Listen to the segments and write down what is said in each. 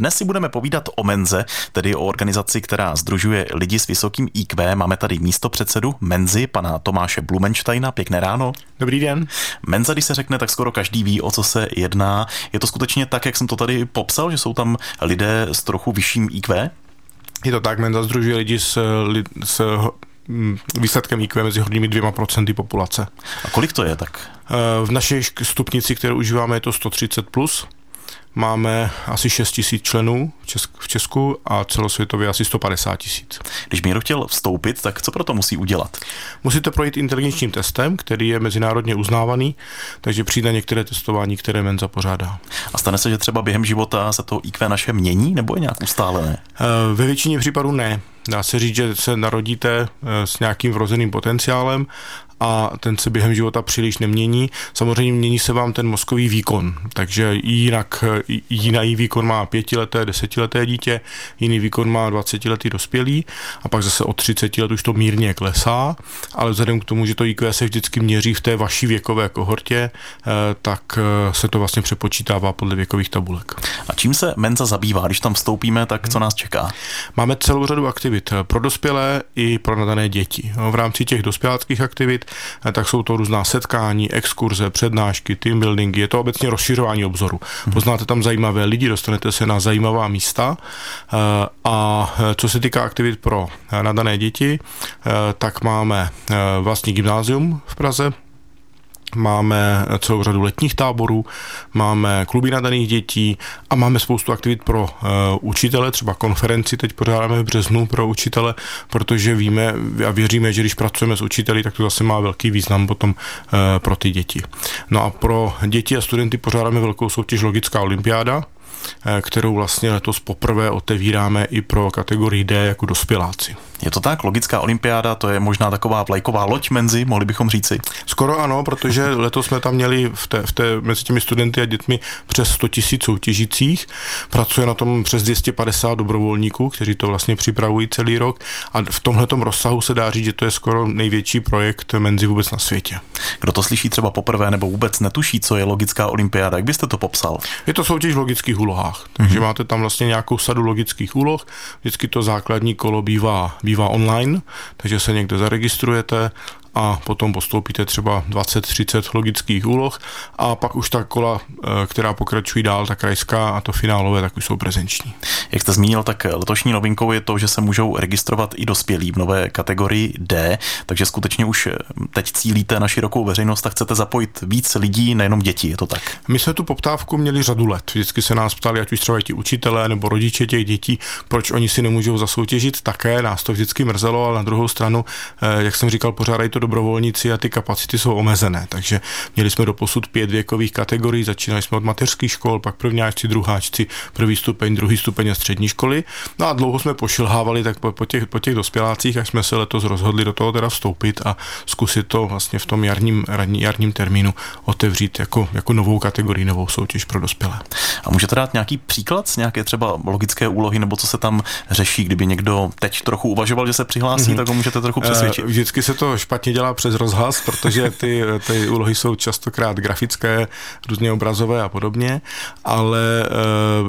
Dnes si budeme povídat o Menze, tedy o organizaci, která združuje lidi s vysokým IQ. Máme tady místo předsedu Menzy, pana Tomáše Blumensteina. Pěkné ráno. Dobrý den. Menza, když se řekne, tak skoro každý ví, o co se jedná. Je to skutečně tak, jak jsem to tady popsal, že jsou tam lidé s trochu vyšším IQ? Je to tak, Menza združuje lidi s, s hm, výsledkem IQ mezi horními dvěma procenty populace. A kolik to je tak? Eh, v naší stupnici, kterou užíváme, je to 130+. Plus. Máme asi 6 tisíc členů v, Česku, v Česku a celosvětově asi 150 tisíc. Když někdo chtěl vstoupit, tak co pro to musí udělat? Musíte projít inteligenčním testem, který je mezinárodně uznávaný, takže přijde některé testování, které Menza pořádá. A stane se, že třeba během života se to IQ naše mění nebo je nějak ustálené? Eh, ve většině případů ne. Dá se říct, že se narodíte eh, s nějakým vrozeným potenciálem a ten se během života příliš nemění. Samozřejmě mění se vám ten mozkový výkon, takže jinak jiný výkon má pětileté, desetileté dítě, jiný výkon má dvacetiletý dospělý a pak zase od 30 let už to mírně klesá, ale vzhledem k tomu, že to IQ se vždycky měří v té vaší věkové kohortě, eh, tak eh, se to vlastně přepočítává podle věkových tabulek. A čím se Menza zabývá? Když tam vstoupíme, tak co nás čeká? Máme celou řadu aktivit pro dospělé i pro nadané děti. No, v rámci těch dospěláckých aktivit Eh, tak jsou to různá setkání, exkurze, přednášky, team building, je to obecně rozšiřování obzoru. Mhm. Poznáte tam zajímavé lidi, dostanete se na zajímavá místa eh, a eh, co se týká aktivit pro nadané děti, tak máme vlastní gymnázium v Praze, Máme celou řadu letních táborů, máme kluby nadaných dětí a máme spoustu aktivit pro uh, učitele, třeba konferenci teď pořádáme v březnu pro učitele, protože víme a věříme, že když pracujeme s učiteli, tak to zase má velký význam potom uh, pro ty děti. No a pro děti a studenty pořádáme velkou soutěž Logická olympiáda, Eh, kterou vlastně letos poprvé otevíráme i pro kategorii D jako dospěláci. Je to tak? Logická olympiáda, to je možná taková vlajková loď menzi, mohli bychom říci? Skoro ano, protože letos jsme tam měli v té, v té, mezi těmi studenty a dětmi přes 100 tisíc soutěžících. Pracuje na tom přes 250 dobrovolníků, kteří to vlastně připravují celý rok a v tomhle rozsahu se dá říct, že to je skoro největší projekt menzi vůbec na světě. Kdo to slyší třeba poprvé nebo vůbec netuší, co je logická olympiáda, jak byste to popsal? Je to soutěž v logických úlohách, takže mm-hmm. máte tam vlastně nějakou sadu logických úloh, vždycky to základní kolo bývá, bývá online, takže se někde zaregistrujete a potom postoupíte třeba 20-30 logických úloh a pak už ta kola, eh, která pokračují dál, ta krajská a to finálové, tak už jsou prezenční. Jak jste zmínil, tak letošní novinkou je to, že se můžou registrovat i dospělí v nové kategorii D, takže skutečně už eh, teď cílíte na širokou veřejnost a chcete zapojit víc lidí, nejenom děti, je to tak? My jsme tu poptávku měli řadu let. Vždycky se nás ptali, ať už třeba ti učitelé nebo rodiče těch dětí, proč oni si nemůžou zasoutěžit také, nás to vždycky mrzelo, ale na druhou stranu, eh, jak jsem říkal, pořádají to dobrovolníci a ty kapacity jsou omezené. Takže měli jsme do posud pět věkových kategorií, začínali jsme od mateřských škol, pak prvňáčci, druháčci, první stupeň, druhý stupeň a střední školy. No a dlouho jsme pošilhávali tak po, po, těch, po těch dospělácích, až jsme se letos rozhodli do toho teda vstoupit a zkusit to vlastně v tom jarním, jarním termínu otevřít jako, jako novou kategorii, novou soutěž pro dospělé. A můžete dát nějaký příklad z nějaké třeba logické úlohy, nebo co se tam řeší, kdyby někdo teď trochu uvažoval, že se přihlásí, mm-hmm. tak ho můžete trochu přesvědčit. Vždycky se to špatně dělá přes rozhlas, protože ty, ty úlohy jsou častokrát grafické, různě obrazové a podobně, ale eh,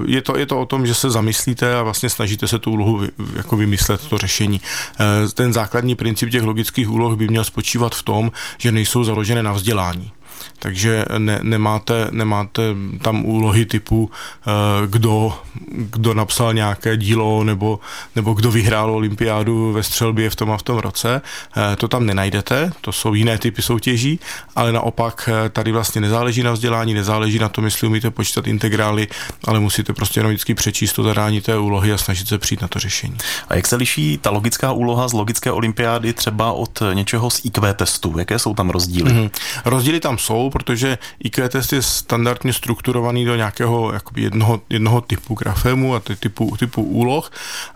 je to, je to o tom, že se zamyslíte a vlastně snažíte se tu úlohu jako vymyslet, to řešení. Eh, ten základní princip těch logických úloh by měl spočívat v tom, že nejsou založené na vzdělání takže ne, nemáte, nemáte tam úlohy typu, eh, kdo, kdo napsal nějaké dílo nebo, nebo kdo vyhrál olympiádu ve střelbě v tom a v tom roce. Eh, to tam nenajdete, to jsou jiné typy soutěží, ale naopak eh, tady vlastně nezáleží na vzdělání, nezáleží na tom, jestli umíte počítat integrály, ale musíte prostě jenom vždycky přečíst to zadání té úlohy a snažit se přijít na to řešení. A jak se liší ta logická úloha z logické olympiády třeba od něčeho z IQ testu? Jaké jsou tam rozdíly? Mm-hmm. Rozdíly tam jsou, protože IQ test je standardně strukturovaný do nějakého jakoby jednoho, jednoho typu grafému a typu, typu úloh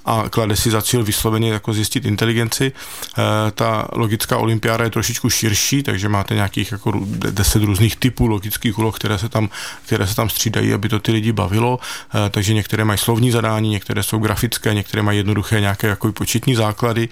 a klade si za cíl vysloveně jako zjistit inteligenci. E, ta logická olympiáda je trošičku širší, takže máte nějakých jako deset různých typů logických úloh, které se tam, které se tam střídají, aby to ty lidi bavilo. E, takže některé mají slovní zadání, některé jsou grafické, některé mají jednoduché nějaké jako početní základy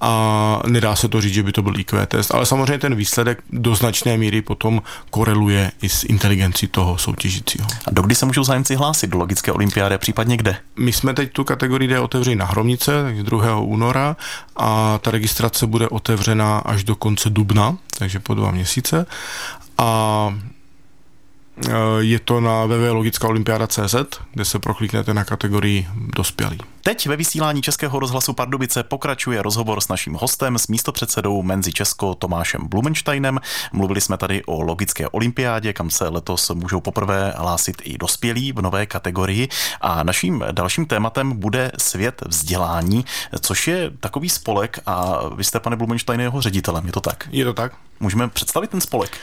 a nedá se to říct, že by to byl IQ test. Ale samozřejmě ten výsledek do značné míry potom koreluje i s inteligencí toho soutěžícího. A dokdy se můžou zájemci hlásit do logické olympiády, případně kde? My jsme teď tu kategorii D otevřeli na Hromnice, takže 2. února a ta registrace bude otevřena až do konce dubna, takže po dva měsíce. A Eh, je to na www.logickaolympiada.cz, kde se prokliknete na kategorii dospělí. Teď ve vysílání Českého rozhlasu Pardubice pokračuje rozhovor s naším hostem, s místopředsedou Menzi Česko Tomášem Blumensteinem. Mluvili jsme tady o logické olympiádě, kam se letos můžou poprvé hlásit i dospělí v nové kategorii. A naším dalším tématem bude svět vzdělání, což je takový spolek a vy jste, pane Blumenstein, jeho ředitelem, je to tak? Je to tak. Můžeme představit ten spolek?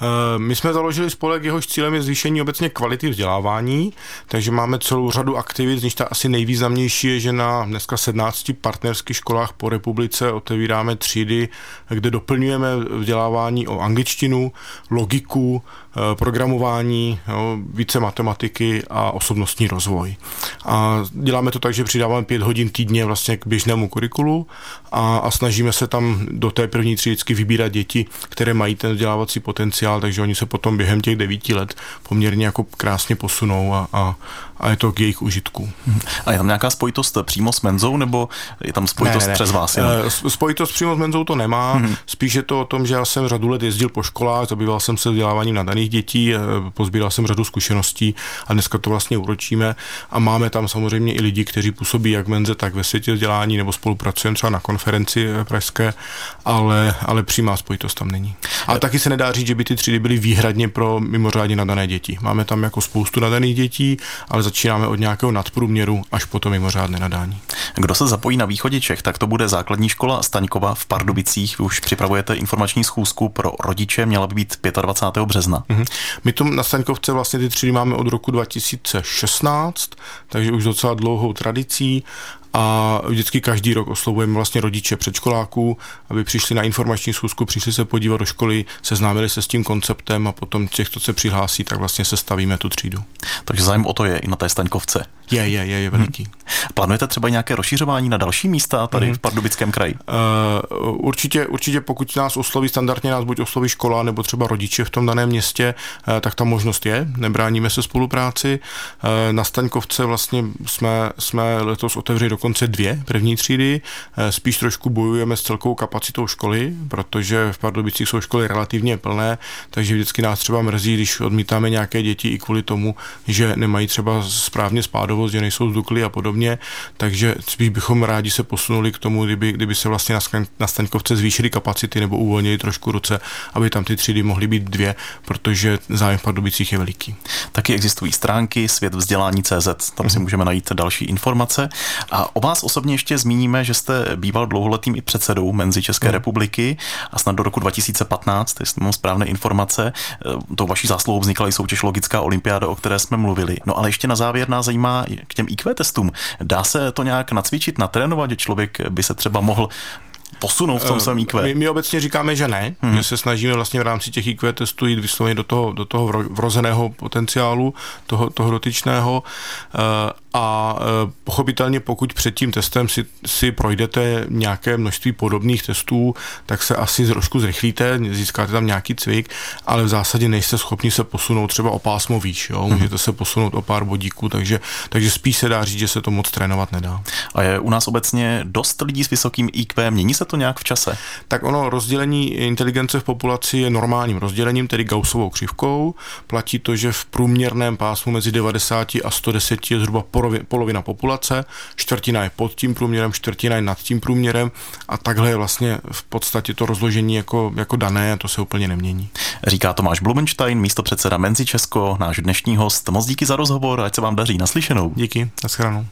Eh, my jsme založili spolek, jehož cílem je zvýšení obecně kvality vzdělávání, takže máme celou řadu aktivit, z nich ta asi nejvýznamnější je, že na dneska 17 partnerských školách po republice otevíráme třídy, kde doplňujeme vzdělávání o angličtinu, logiku, programování, jo, více matematiky a osobnostní rozvoj. A děláme to tak, že přidáváme pět hodin týdně vlastně k běžnému kurikulu a, a snažíme se tam do té první třídy vždycky vybírat děti, které mají ten vzdělávací potenciál, takže oni se potom během těch devíti let poměrně jako krásně posunou a, a, a je to k jejich užitku. A je tam nějaká spojitost přímo s Menzou, nebo je tam spojitost ne, ne, ne. přes vás? Jenom? Eh, spojitost přímo s Menzou to nemá, hmm. spíš je to o tom, že já jsem řadu let jezdil po školách, zabýval jsem se vzděláváním nadaných dětí, eh, pozbíral jsem řadu zkušeností a dneska to vlastně uročíme a máme tam samozřejmě i lidi, kteří působí jak Menze, tak ve světě vzdělání nebo spolupracujeme třeba na konferenci eh, pražské, ale, ale přímá spojitost tam není. A taky se nedá říct, že by ty třídy byly výhradně pro mimořádně nadané děti. Máme tam jako spoustu nadaných dětí, ale začínáme od nějakého nadprůměru až po to mimořádné nadání. Kdo se zapojí na východě Čech, tak to bude základní škola Staňkova v Pardubicích. Vy už připravujete informační schůzku pro rodiče, měla by být 25. března. Mm-hmm. My tu na Staňkovce vlastně ty třídy máme od roku 2016, takže už docela dlouhou tradicí a vždycky každý rok oslovujeme vlastně rodiče předškoláků, aby přišli na informační schůzku, přišli se podívat do školy, seznámili se s tím konceptem a potom těch, co se přihlásí, tak vlastně se stavíme tu třídu. Takže zájem o to je i na té Staňkovce. Je, je, je, je veliký. Hmm. Plánujete třeba nějaké rozšířování na další místa tady hmm. v Pardubickém kraji? Uh, určitě, určitě, pokud nás osloví, standardně nás buď osloví škola nebo třeba rodiče v tom daném městě, uh, tak ta možnost je, nebráníme se spolupráci. Uh, na Staňkovce vlastně jsme, jsme letos otevřeli dokonce dvě první třídy, uh, spíš trošku bojujeme s celkovou kapacitou školy, protože v Pardubicích jsou školy relativně plné, takže vždycky nás třeba mrzí, když odmítáme nějaké děti i kvůli tomu, že nemají třeba správně spádovat dovoz, že nejsou zduklí a podobně, takže spíš bychom rádi se posunuli k tomu, kdyby, kdyby se vlastně na, na Staňkovce zvýšily kapacity nebo uvolnili trošku ruce, aby tam ty třídy mohly být dvě, protože zájem v Pardubicích je veliký. Taky existují stránky svět vzdělání CZ, tam si mhm. můžeme najít další informace. A o vás osobně ještě zmíníme, že jste býval dlouholetým i předsedou Menzy České hmm. republiky a snad do roku 2015, jestli mám správné informace, eh, tou vaší zásluhou vznikla i soutěž Logická olympiáda, o které jsme mluvili. No ale ještě na závěr nás zajímá, k těm IQ testům. Dá se to nějak nacvičit, natrénovat, že člověk by se třeba mohl posunout v tom svém IQ? My, my obecně říkáme, že ne, hmm. že se snažíme vlastně v rámci těch IQ testů jít vysloveně do toho, do toho vrozeného potenciálu, toho, toho dotyčného eh, a e, pochopitelně pokud před tím testem si, si projdete nějaké množství podobných testů, tak se asi trošku zrychlíte, získáte tam nějaký cvik, ale v zásadě nejste schopni se posunout třeba o pásmo výš, jo? Mhm. můžete se posunout o pár bodíků, takže, takže spíš se dá říct, že se to moc trénovat nedá. A je u nás obecně dost lidí s vysokým IQ, mění se to nějak v čase? Tak ono, rozdělení inteligence v populaci je normálním rozdělením, tedy Gaussovou křivkou. Platí to, že v průměrném pásmu mezi 90 a 110 je zhruba polovina populace, čtvrtina je pod tím průměrem, čtvrtina je nad tím průměrem a takhle je vlastně v podstatě to rozložení jako, jako dané a to se úplně nemění. Říká Tomáš Blumenstein, místo předseda Menzi Česko, náš dnešní host. Moc díky za rozhovor, ať se vám daří naslyšenou. Díky, nashledanou.